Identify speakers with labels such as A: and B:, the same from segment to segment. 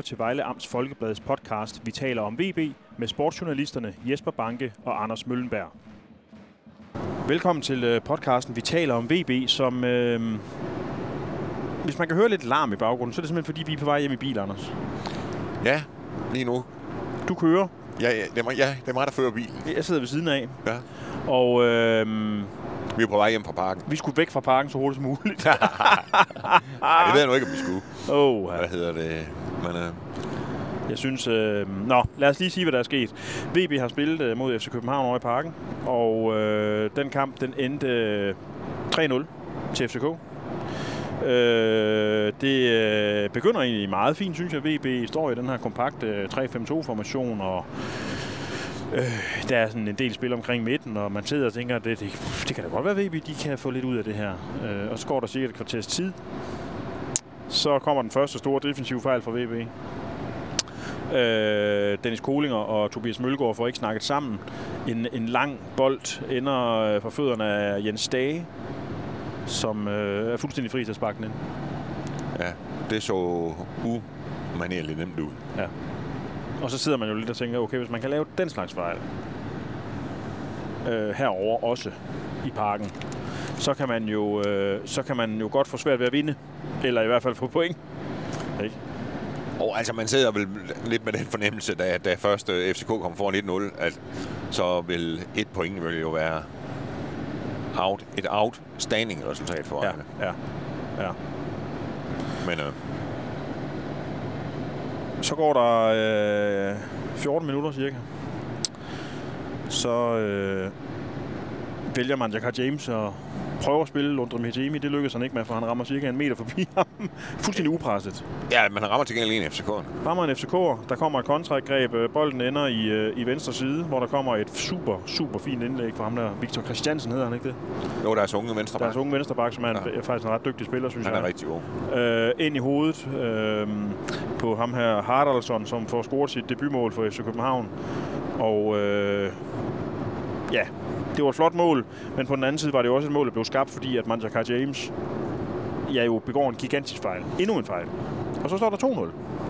A: lytter til Vejle Amts Folkebladets podcast Vi taler om VB med sportsjournalisterne Jesper Banke og Anders Møllenberg. Velkommen til øh, podcasten Vi taler om VB, som... Øh, hvis man kan høre lidt larm i baggrunden, så er det simpelthen fordi, vi er på vej hjem i bil, Anders.
B: Ja, lige nu.
A: Du kører.
B: Ja, ja, det, er mig, ja det er mig, der fører bilen.
A: Jeg sidder ved siden af.
B: Ja.
A: Og øh,
B: Vi er på vej hjem fra parken.
A: vi skulle væk fra parken så hurtigt som muligt.
B: Ja, det ved jeg nu ikke, om vi skulle.
A: oh,
B: Hvad hedder det? Men, øh,
A: Jeg synes... Øh, nå, lad os lige sige, hvad der er sket. VB har spillet øh, mod FC København over i parken, og øh, den kamp, den endte øh, 3-0 til FCK. Øh, det øh, begynder egentlig meget fint, synes jeg. VB står i den her kompakte øh, 3-5-2-formation, og øh, der er sådan en del spil omkring midten, og man sidder og tænker, at det, det, det kan da godt være, at VB de kan få lidt ud af det her. Øh, og så går der cirka et kvarters tid. Så kommer den første store defensive fejl fra VB. Øh, Dennis Kolinger og Tobias Mølgaard får ikke snakket sammen. En, en lang bold ender øh, fra fødderne af Jens Dage, som øh, er fuldstændig fri til at sparke den ind.
B: ja, det så umanerligt nemt ud.
A: Og så sidder man jo lidt og tænker, okay, hvis man kan lave den slags fejl øh, herover også i parken, så kan man jo øh, så kan man jo godt få svært ved at vinde, eller i hvert fald få point. Ikke?
B: Og altså, man sidder vel lidt med den fornemmelse, da, da først øh, FCK kom foran 1-0, at så vil et point vil jo være out, et outstanding resultat for
A: Ja, ja, ja.
B: Men øh,
A: Så går der øh, 14 minutter cirka. Så øh, vælger man Jakar James og prøver at spille Lundre Mihajemi. Det lykkes han ikke med, for han rammer cirka en meter forbi ham. Fuldstændig upresset.
B: ja, man rammer til gengæld en FCK'en.
A: Rammer en FCK'er. Der kommer et kontragreb. Øh, Bolden ender i, øh, i venstre side, hvor der kommer et super, super fint indlæg fra ham der. Victor Christiansen hedder han ikke det?
B: Jo, der er unge venstre
A: Deres unge venstreback, som er en,
B: Ja.
A: faktisk en ret dygtig spiller, synes
B: Han
A: jeg.
B: er rigtig god.
A: øh, ind i hovedet øh, på ham her Haraldsson, som får scoret sit debutmål for FC København. Og øh, ja, det var et flot mål, men på den anden side var det også et mål, der blev skabt, fordi at Manjakar James ja, jo begår en gigantisk fejl. Endnu en fejl. Og så står der 2-0.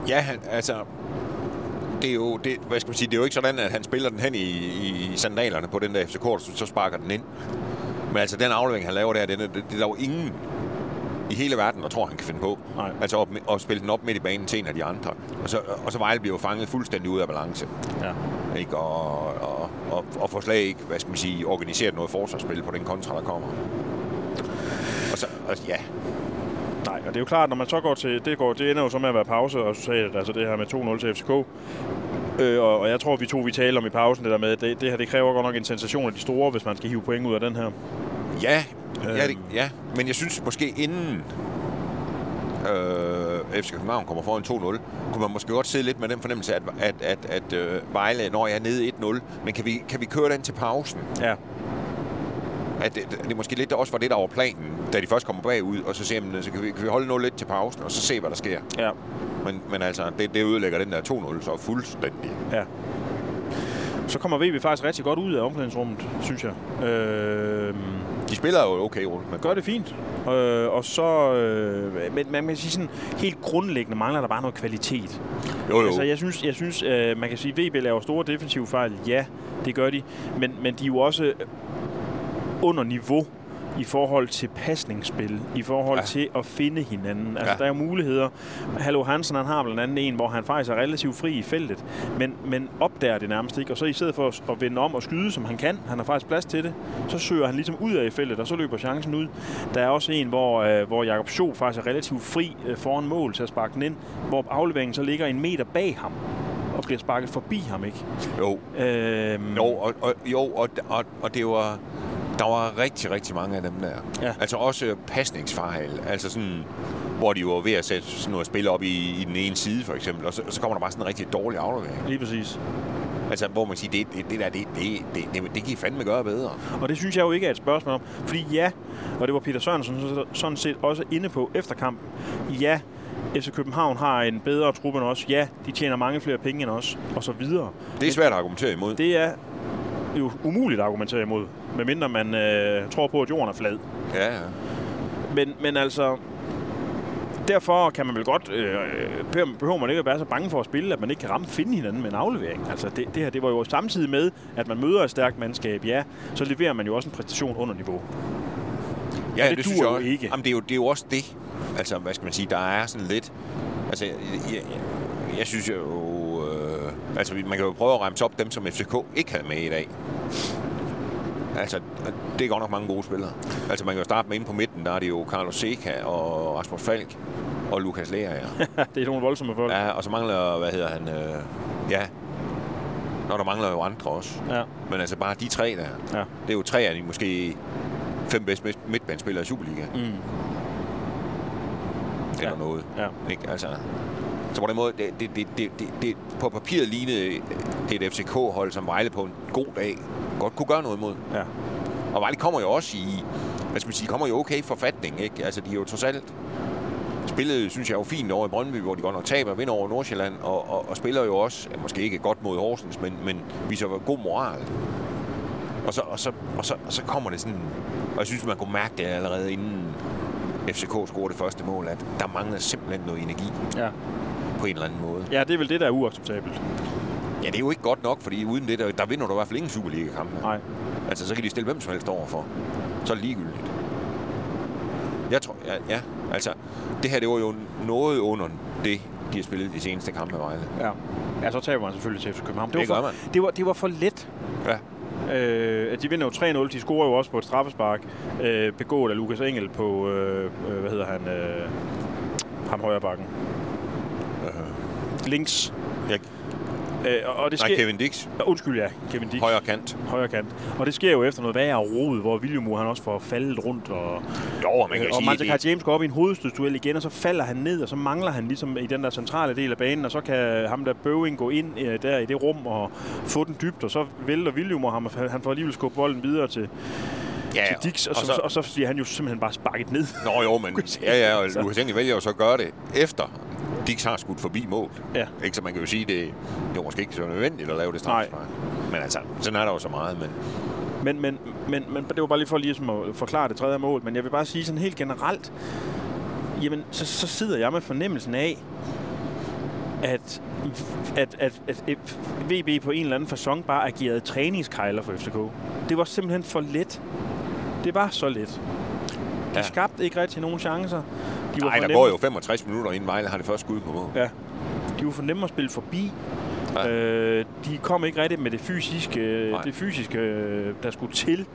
B: Ja, altså... Det er jo, det, hvad skal man sige, det er jo ikke sådan, at han spiller den hen i, i sandalerne på den der FCK, så, så sparker den ind. Men altså, den aflevering, han laver der, den, er- det, det er der jo ingen i hele verden, der tror, han kan finde på.
A: Nej.
B: Altså op, at spille den op midt i banen til en af de andre. Og så, og så Vejle bliver jo fanget fuldstændig ud af balance.
A: Ja.
B: Ikke? Og, og, og, og får slet ikke, hvad skal man sige, organiseret noget forsvarsspil på den kontra, der kommer. Og så, og, ja,
A: Nej, og det er jo klart, når man så går til... Det, går, det ender jo så med at være pause, og resultatet, altså det her med 2-0 til FCK. Øh, og, og jeg tror, vi to vi taler om i pausen, det der med, at det, det her det kræver godt nok en sensation af de store, hvis man skal hive point ud af den her.
B: Ja, ja, det, ja, men jeg synes måske inden øh, FC København kommer foran 2-0, kunne man måske godt sidde lidt med den fornemmelse, at, at, at, at øh, Vejle, når jeg er nede 1-0, men kan vi, kan vi køre den til pausen?
A: Ja,
B: At det, det måske lidt også var det, der var planen, da de først kommer bagud, og så ser man, så kan vi, kan vi holde 0 lidt til pausen, og så se, hvad der sker.
A: ja,
B: Men, men altså, det, det ødelægger den der 2-0 så fuldstændig.
A: ja. Så kommer VB faktisk rigtig godt ud af omklædningsrummet, synes jeg. Øh,
B: De spiller jo okay rundt, men
A: gør det fint. Øh, og så... Øh, men man kan sige sådan, helt grundlæggende mangler der bare noget kvalitet.
B: jo, jo.
A: Altså, jeg synes, jeg synes øh, man kan sige, at VB laver store defensive fejl. Ja, det gør de. Men, men de er jo også under niveau i forhold til pasningsspil, i forhold
B: Ja.
A: til at finde hinanden. Altså,
B: Ja.
A: der er jo muligheder. Hallo Hansen, han har blandt andet en, hvor han faktisk er relativt fri i feltet, men, men opdager det nærmest ikke. Og så i stedet for at, at vende om og skyde, som han kan, han har faktisk plads til det, så søger han ligesom ud af i feltet, og så løber chancen ud. Der er også en, hvor, øh, hvor Jakob Schob faktisk er relativt fri øh, foran mål til at sparke den ind, hvor afleveringen så ligger en meter bag ham og bliver sparket forbi ham, ikke?
B: jo.
A: Øhm,
B: Jo, og, og, jo og, og, og det var... Der var rigtig, rigtig mange af dem der.
A: Ja.
B: Altså også pasningsfejl. Altså sådan, hvor de var ved at sætte sådan noget spil op i, i den ene side, for eksempel. Og så, så kommer der bare sådan en rigtig dårlig aflevering.
A: Lige præcis.
B: Altså, hvor man siger, det, det, det der, det, det, det, det, det kan I fandme gøre bedre.
A: Og det synes jeg jo ikke er et spørgsmål om. Fordi ja, og det var Peter Sørensen så- sådan set også inde på efter kampen. Ja, FC København har en bedre truppe end os. Ja, de tjener mange flere penge end os, og så videre.
B: Det er svært at argumentere imod.
A: Det er jo umuligt at argumentere imod, medmindre man øh, tror på, at jorden er flad.
B: Ja, ja.
A: Men, men altså, derfor kan man vel godt, øh, behøver- man ikke at være så bange for at spille, at man ikke kan ramme finde hinanden med en aflevering. Altså det, det her, det var jo samtidig med, at man møder et stærkt mandskab, ja, så leverer man jo også en præstation under niveau.
B: Ja,
A: det
B: det, synes jeg også.
A: ikke.
B: Jamen, det, er jo, det er jo også det. Altså, hvad skal man sige, der er sådan lidt... Altså, jeg, jeg, jeg synes jo... Altså, man kan jo prøve at remse op dem, som FCK ikke havde med i dag. Altså, det er godt nok mange gode spillere. Altså, man kan jo starte med inde på midten, der er det jo Carlos Seca og Rasmus Falk og Lukas Lea, ja.
A: det er nogle voldsomme folk.
B: ja. og så mangler, hvad hedder han, øh, ja, Nå, der mangler jo andre også.
A: Ja.
B: Men altså bare de tre der,
A: Ja.
B: det er jo tre af de måske fem bedste midt- midtbanespillere i Superliga.
A: Mm.
B: Eller
A: Ja.
B: noget.
A: Ja.
B: Ikke? Altså, så på den måde, det, det, det, det, det, det, på papiret lignede det et FCK-hold, som Vejle på en god dag godt kunne gøre noget imod.
A: Ja.
B: Og Vejle kommer jo også i, hvad skal man sige, kommer jo okay i forfatning, ikke? Altså, de er jo trods alt spillet, synes jeg, jo fint over i Brøndby, hvor de godt nok taber, vinder over Nordsjælland, og, og, og spiller jo også, ja, måske ikke godt mod Horsens, men, men viser god moral. Og så, og, så, og, så, og så kommer det sådan, og jeg synes, man kunne mærke det allerede inden FCK scorede det første mål, at der mangler simpelthen noget energi
A: Ja.
B: på en eller anden måde.
A: ja, det er vel det, der er uacceptabelt.
B: Ja, det er jo ikke godt nok, fordi uden det, der, der vinder du i hvert fald ingen Superliga-kampe.
A: Nej.
B: Altså, så kan de stille hvem som helst overfor. Så er det ligegyldigt. Jeg tror, ja, ja, altså, det her, det var jo noget under det, de har spillet de seneste kampe med Vejle.
A: Ja. Ja, så taber man selvfølgelig til FC København.
B: Det
A: var
B: gør
A: for,
B: man.
A: Det var, det var for let.
B: Ja.
A: Øh, de vinder jo 3-0. De scorer jo også på et straffespark. Øh, begået af Lukas Engel på, øh, øh, hvad hedder han, øh, ham højre bakken. Links.
B: Jeg,
A: Øh, og- og det
B: nej,
A: sker...
B: Kevin Dix,
A: Undskyld, ja. Kevin Dix.
B: højre kant.
A: højre kant. Og det sker jo efter noget værre rod, hvor William han også får faldet rundt. Og,
B: Jo, man kan
A: øh, og
B: sige, det,
A: James går op i en hovedstødsduel igen, og så falder han ned, og så mangler han ligesom i den der centrale del af banen, og så kan ham der Bøving gå ind øh, der i det rum og få den dybt, og så vælter William ham, og han får alligevel skubbe bolden videre til,
B: ja,
A: til Dix, og, og, så, og så bliver han jo simpelthen bare sparket ned.
B: Nå jo, men ja, ja, og
A: så.
B: Lukas Engel vælger jo så at gøre det efter Dix har skudt forbi mål.
A: Ja.
B: Ikke, så man kan jo sige, det, det var måske ikke så nødvendigt at lave det straffespark. Men altså, sådan er der jo så meget, men
A: Men, men, men, men det var bare lige for lige at forklare det tredje mål, men jeg vil bare sige sådan helt generelt, jamen så, så sidder jeg med fornemmelsen af, at, at, at, at, VB på en eller anden fasong bare agerede træningskejler for FCK. Det var simpelthen for let. Det var så let. De
B: ja.
A: skabte ikke rigtig nogen chancer. De
B: nej,
A: for
B: der
A: nemme-
B: går jo 65 minutter, inden Vejle har det første skud på mål.
A: Ja. De var for nemme at spille forbi.
B: Ja.
A: Øh, de kom ikke rigtigt med det fysiske,
B: Nej.
A: det fysiske øh, der skulle til.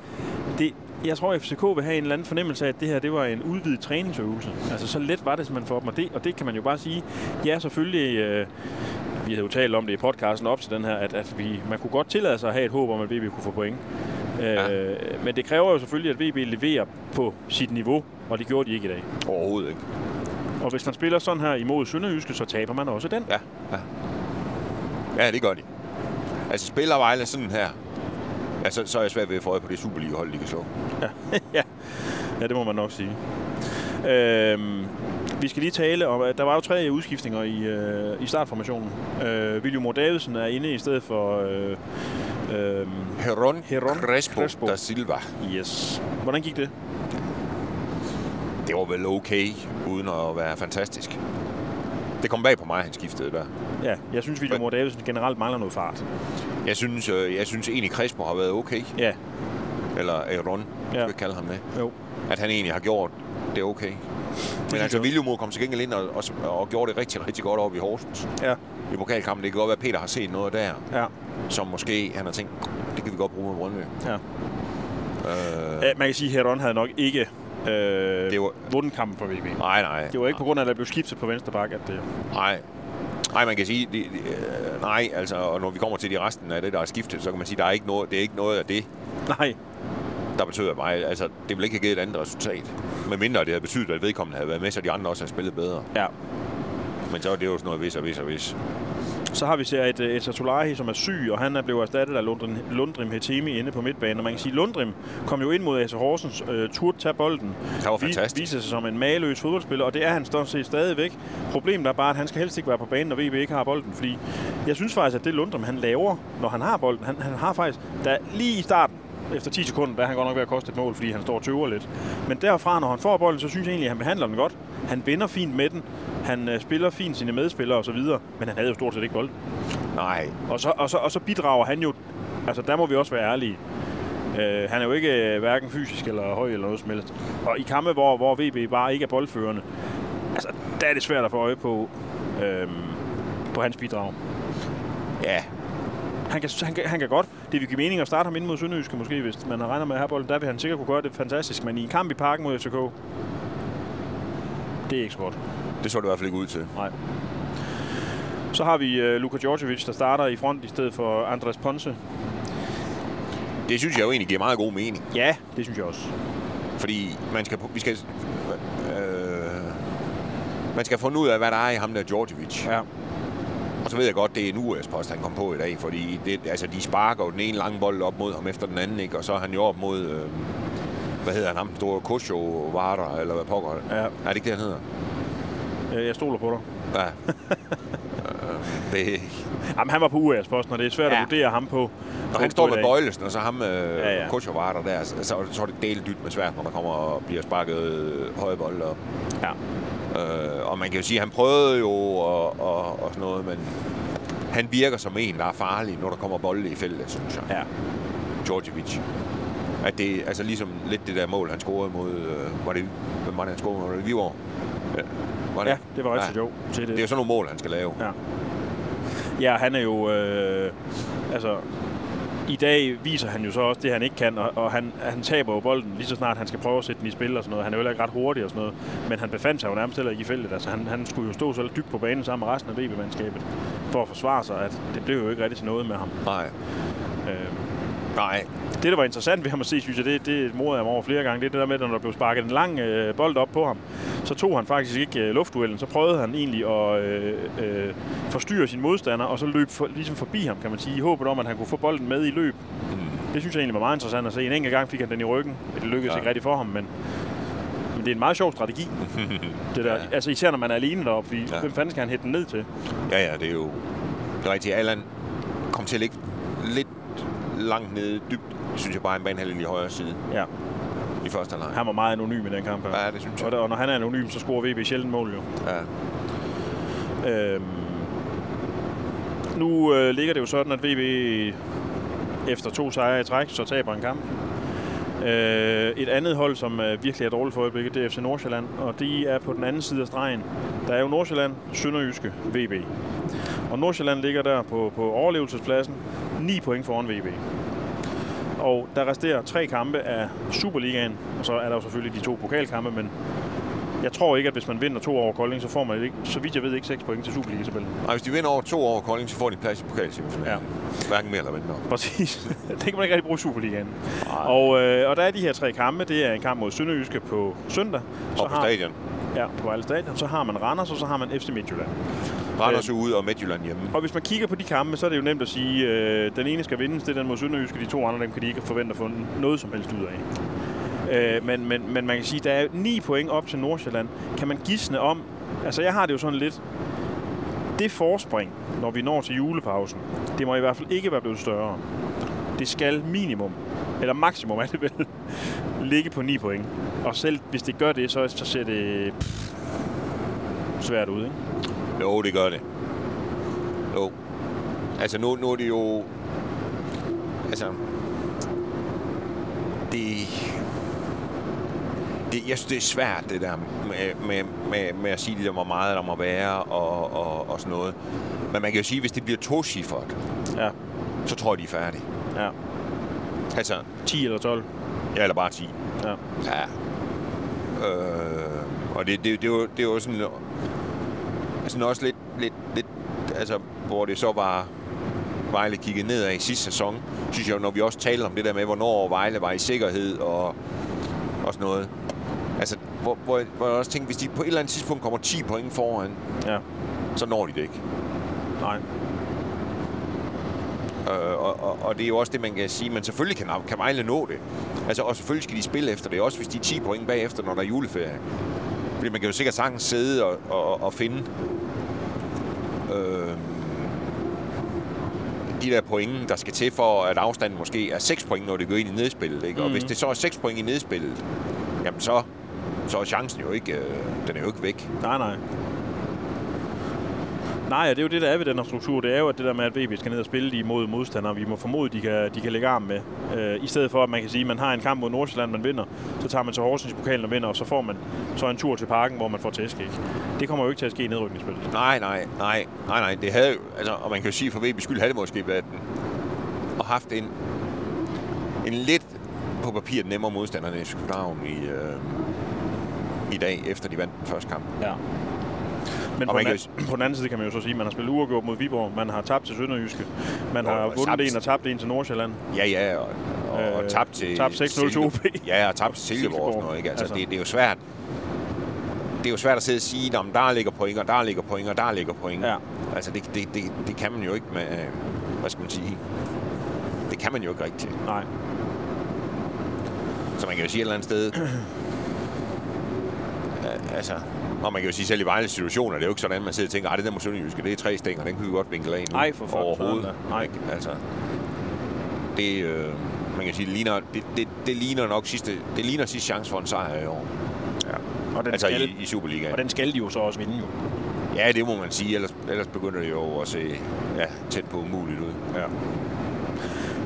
A: Det, jeg tror, at FCK vil have en eller anden fornemmelse af, at det her det var en udvidet træningsøvelse. Altså, så let var det simpelthen for dem. Og det, og det kan man jo bare sige, ja, selvfølgelig... Øh, vi havde jo talt om det i podcasten op til den her, at, at vi, man kunne godt tillade sig at have et håb om, at VB kunne få point.
B: Ja.
A: Øh, men det kræver jo selvfølgelig, at VB leverer på sit niveau, og det gjorde de ikke i dag.
B: Overhovedet ikke.
A: Og hvis man spiller sådan her imod Sønderjyske, så taber man også den.
B: Ja, ja. Ja, det gør de. Altså, spiller Vejle sådan her, ja, så, så er jeg svært ved at få øje på det Superliga-hold, de kan slå.
A: ja. ja, det må man nok sige. Øhm, vi skal lige tale om, at der var jo tre udskiftninger i, øh, i startformationen. Øh, William Davidsen er inde i stedet for... Øh, øh,
B: Heron,
A: Heron
B: Crespo,
A: Crespo.
B: da Silva.
A: yes. Hvordan gik det?
B: Det var vel okay, uden at være fantastisk. Det kom bag på mig, han skiftede der.
A: Ja, jeg synes, William Moore Davidsen generelt mangler noget fart.
B: Jeg synes, øh, jeg synes egentlig, Crespo har været okay.
A: Ja,
B: Eller Aaron, ja. Skal vi kalde ham det.
A: jo.
B: At han egentlig har gjort det okay. Men altså. William kom til gengæld ind og, og, og gjorde det rigtig, rigtig godt op i Horsens.
A: Ja,
B: I pokalkampen, det kan godt være, at Peter har set noget der,
A: ja,
B: som måske han har tænkt, det kan vi godt bruge med Brøndby.
A: ja.
B: Øh,
A: ja man kan sige, at Heron havde nok ikke øh,
B: det var,
A: vundet kampen for VB.
B: nej, nej.
A: Det var ikke på grund af, at der blev skiftet på venstre bak, at det...
B: Nej. Nej, man kan sige, det, det, øh, nej, altså, og når vi kommer til de resten af det, der er skiftet, så kan man sige, der er ikke noget, det er ikke noget af det,
A: Nej,
B: der betyder mig, altså, det vil ikke have givet et andet resultat. Men mindre det havde betydet, at vedkommende havde været med, så de andre også havde spillet bedre.
A: ja.
B: Men så er det jo sådan noget vis og vis og vis.
A: Så har vi ser et, et Satulahi, som er syg, og han er blevet erstattet af Lundrim, Lundrim Hetemi inde på midtbanen. Og man kan sige, Lundrim kom jo ind mod AC Horsens, øh, turde tage bolden.
B: Det var fantastisk.
A: Viser sig som en maløs fodboldspiller, og det er han stort set stadigvæk. Problemet er bare, at han skal helst ikke være på banen, når VB ikke har bolden. Fordi jeg synes faktisk, at det Lundrim, han laver, når han har bolden, han, han har faktisk, der lige i starten, efter 10 sekunder, der er han godt nok ved at koste et mål, fordi han står og tøver lidt. Men derfra, når han får bolden, så synes jeg egentlig, at han behandler den godt. Han vinder fint med den. Han øh, spiller fint sine medspillere osv., men han havde jo stort set ikke bold.
B: Nej.
A: Og så, og, så, og så bidrager han jo... Altså, der må vi også være ærlige. Øh, han er jo ikke øh, hverken fysisk eller høj eller noget som helst. Og i kampe, hvor, hvor VB bare ikke er boldførende, altså, der er det svært at få øje på, øh, på hans bidrag.
B: Ja,
A: Han kan, han, kan, han kan godt. Det vil give mening at starte ham ind mod Sønderjyske måske, hvis man regner med at have bolden. Der vil han sikkert kunne gøre det fantastisk. Men i en kamp i parken mod FCK, det er ikke så godt.
B: det så det i hvert fald ikke ud til.
A: Nej. Så har vi uh, Luka Djordjevic, der starter i front i stedet for Andres Ponce.
B: Det synes jeg jo egentlig giver meget god mening.
A: Ja, det synes jeg også.
B: Fordi man skal, vi skal, øh, man skal finde ud af, hvad der er i ham der Djordjevic.
A: Ja.
B: Og så ved jeg godt, det er en US-post, han kom på i dag, fordi det, altså, de sparker jo den ene lange bold op mod ham efter den anden, ikke? og så er han jo op mod, øh, hvad hedder han, ham, den store Kosho Varder, eller hvad pokker.
A: Ja.
B: Er det ikke det, han hedder?
A: Jeg stoler på dig.
B: Ja. Øh, det,
A: Jamen, han var på US-posten, og det er svært ja. At vurdere ham på.
B: når han står med bøjlesen, og så ham øh,
A: Ja,
B: ja, Varder der, så, så, er det delt dybt med svært, når der kommer og bliver sparket øh, høje bolde op.
A: Ja.
B: Øh, og man kan jo sige, at han prøvede jo og, og, og sådan noget, men han virker som en, der er farlig, når der kommer bolde i feltet, synes jeg.
A: Ja.
B: Djordjevic. At det altså ligesom lidt det der mål, han scorede mod... Øh, var det, hvem var det, han scorede mod? Var det Viborg? Ja, var det?
A: ja, det var rigtig jo til det.
B: Det er jo sådan nogle mål, han skal lave.
A: Ja. Ja, han er jo... Øh, altså, i dag viser han jo så også det, han ikke kan, og, og han, han taber jo bolden lige så snart han skal prøve at sætte den i spil og sådan noget. Han er jo heller ikke ret hurtig og sådan noget, men han befandt sig jo nærmest heller ikke i feltet. Altså, han, han skulle jo stå så dybt på banen sammen med resten af VB-mandskabet for at forsvare sig, at det blev jo ikke rigtig til noget med ham.
B: Nej. Nej.
A: det, der var interessant ved ham at se, synes jeg, det, det morede jeg mig over flere gange, det er det der med, at når der blev sparket en lang øh, bold op på ham, så tog han faktisk ikke øh, luftduellen, så prøvede han egentlig at øh, øh, forstyrre sin modstander, og så løb for, ligesom forbi ham, kan man sige, i håbet om, at han kunne få bolden med i løb.
B: Mm.
A: Det synes jeg egentlig var meget interessant at se. En enkelt gang fik han den i ryggen. Det lykkedes ja. Ikke rigtigt for ham, men, det er en meget sjov strategi. Det der. Ja. Altså især når man er alene deroppe, fordi ja. Hvem fanden skal han hætte den ned til?
B: Ja, ja, det er jo... Det rigtigt. Allan kom til at ligge lidt langt nede dybt, synes jeg bare, en banehalvdel i højre side
A: Ja,
B: i første halvleg.
A: han var meget anonym i den kamp her.
B: Ja, det synes jeg.
A: Og, der, og når han er anonym, så scorer VB sjældent mål jo.
B: Ja.
A: Øhm, nu øh, ligger det jo sådan, at VB efter to sejre i træk, så taber en kamp. Øh, et andet hold, som øh, virkelig er dårligt for øjeblikket, det er FC Nordsjælland, og de er på den anden side af stregen. Der er jo Nordsjælland, Sønderjyske, VB. Og Nordsjælland ligger der på, på overlevelsespladsen, 9 point foran VB. Og der resterer tre kampe af Superligaen, og så er der jo selvfølgelig de to pokalkampe, men jeg tror ikke, at hvis man vinder to over Kolding, så får man ikke, så vidt jeg ved, ikke 6 point til Superliga-tabellen.
B: Og hvis de vinder over to over Kolding, så får de plads i pokalsemifinalen. Ja. Hverken mere eller mindre.
A: Præcis. det kan man ikke rigtig bruge Superligaen.
B: Nej.
A: Og, øh, og der er de her tre kampe. Det er en kamp mod Sønderjyske på søndag.
B: Og på
A: har,
B: stadion.
A: Ja, på Vejle Stadion. Så har man Randers, og så har man FC Midtjylland.
B: Randers ude og Midtjylland hjemme.
A: Og hvis man kigger på de kampe, så er det jo nemt at sige, øh, den ene skal vindes, det er den mod Sønderjyske. De to andre, dem kan de ikke forvente at få noget som helst ud af. Øh, men, men, men man kan sige, der er 9 point op til Nordsjælland. Kan man gisne om... Altså, jeg har det jo sådan lidt... Det forspring, når vi når til julepausen, det må i hvert fald ikke være blevet større. Det skal minimum, eller maksimum er det vel, ligge på 9 point. Og selv hvis det gør det, så, så ser det pff, svært ud, ikke?
B: Jo, det gør det. Jo. Altså, nu, nu er det jo... Altså... Det... det jeg synes, det er svært, det der med, med, med, med at sige, det der, hvor meget der må være og, og, og sådan noget. Men man kan jo sige, hvis det bliver tocifret,
A: Ja,
B: så tror jeg, de er færdige.
A: ja.
B: Altså,
A: 10 eller 12.
B: ja, eller bare 10.
A: Ja.
B: Ja. Øh, og det, det, det, var, det var sådan, sådan også lidt, lidt, lidt, altså, hvor det så var Vejle kigget nedad i sidste sæson, synes jeg, når vi også talte om det der med, hvornår Vejle var i sikkerhed og, og sådan noget. Altså, hvor, hvor, hvor jeg også tænkte, hvis de på et eller andet tidspunkt kommer 10 point foran,
A: Ja,
B: så når de det ikke.
A: nej.
B: Øh, og, og, og det er jo også det, man kan sige. Men selvfølgelig kan, kan Vejle nå det. Altså, og selvfølgelig skal de spille efter det. Også hvis de er 10 point bagefter, når der er juleferie. Fordi man kan jo sikkert sagtens sidde og, og, og finde... Øh, de der point, der skal til for, at afstanden måske er 6 point, når det går ind i nedspillet. Ikke? Og
A: Mhm.
B: hvis det så er 6 point i nedspillet, jamen så, så er chancen jo ikke, øh, den er jo ikke væk.
A: Nej, nej. Nej, det er jo det, der er ved den her struktur. Det er jo at det der med, at VB skal ned og spille imod modstandere. Vi må formode, de kan, de kan lægge arm med. Øh, I stedet for, at man kan sige, at man har en kamp mod Nordsjælland, man vinder. Så tager man til Horsens i pokalen og vinder, og så får man så en tur til parken, hvor man får tæsk. Ikke? Det kommer jo ikke til at ske i nedrykningsspillet.
B: Nej, nej, nej, nej, nej. Det havde jo, altså, og man kan jo sige, for VB skyld havde det måske været den, og haft en, en lidt på papiret nemmere modstander end FC København i, øh, i dag, efter de vandt den første kamp.
A: Ja. Men på den,
B: kan
A: an, på den anden side kan man jo så sige, at man har spillet uafgjort mod Viborg, man har tabt til Sønderjyske, man
B: Nå,
A: har vundet
B: tabt-
A: en og tabt en til Nordsjælland.
B: Ja, ja, og, og, øh, og tabt til...
A: tabt 6-0 til OB.
B: Ja, og tabt til Silkeborg og sådan noget, ikke? Altså,
A: Altså.
B: Det, det, er jo svært. Det er jo svært at sidde og sige, om der ligger point, og der ligger point, og der ligger point.
A: Ja.
B: Altså, det, det, det, det kan man jo ikke med... øh, Hvad skal man sige? Det kan man jo ikke rigtigt.
A: Nej.
B: Så man kan jo sige et eller andet sted... Altså, og man kan jo sige selv i Vejles situationer, det er jo ikke sådan, man sidder og tænker, at det der må Sønderjyske, det er tre stænger, den kan vi godt vinkle af nu.
A: Ej, for fuck,
B: Overhovedet.
A: Nej.
B: Altså, det, øh, man kan sige, det ligner, det, det, det ligner nok sidste, det ligner sidste chance for en sejr i år.
A: Og den,
B: Altså
A: skal,
B: i, i Superligaen.
A: og den skal de jo så også vinde jo.
B: Ja, det må man sige, ellers, ellers begynder det jo at se ja, tæt på umuligt ud.
A: Ja.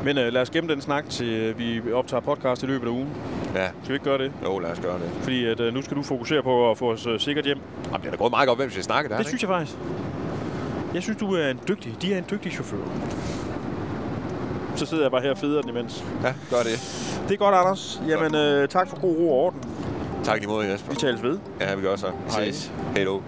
A: Men øh, lad os gemme den snak til øh, vi optager podcast i løbet af ugen.
B: Ja,
A: Skal vi ikke gøre det?
B: jo, lad os gøre det.
A: Fordi at, øh, nu skal du fokusere på at få os øh, sikkert hjem.
B: Jamen, det er da gået meget godt, hvem skal snakke der.
A: Det synes jeg faktisk. Jeg synes, du er en dygtig. De er en dygtig chauffør. Så sidder jeg bare her og feder den imens.
B: Ja, gør det.
A: Det er godt, Anders. Jamen, øh, tak for god ro og orden.
B: Tak lige måde, Jesper.
A: Vi tales ved.
B: Ja, vi gør så.
A: Hej.
B: Ses. Hej då.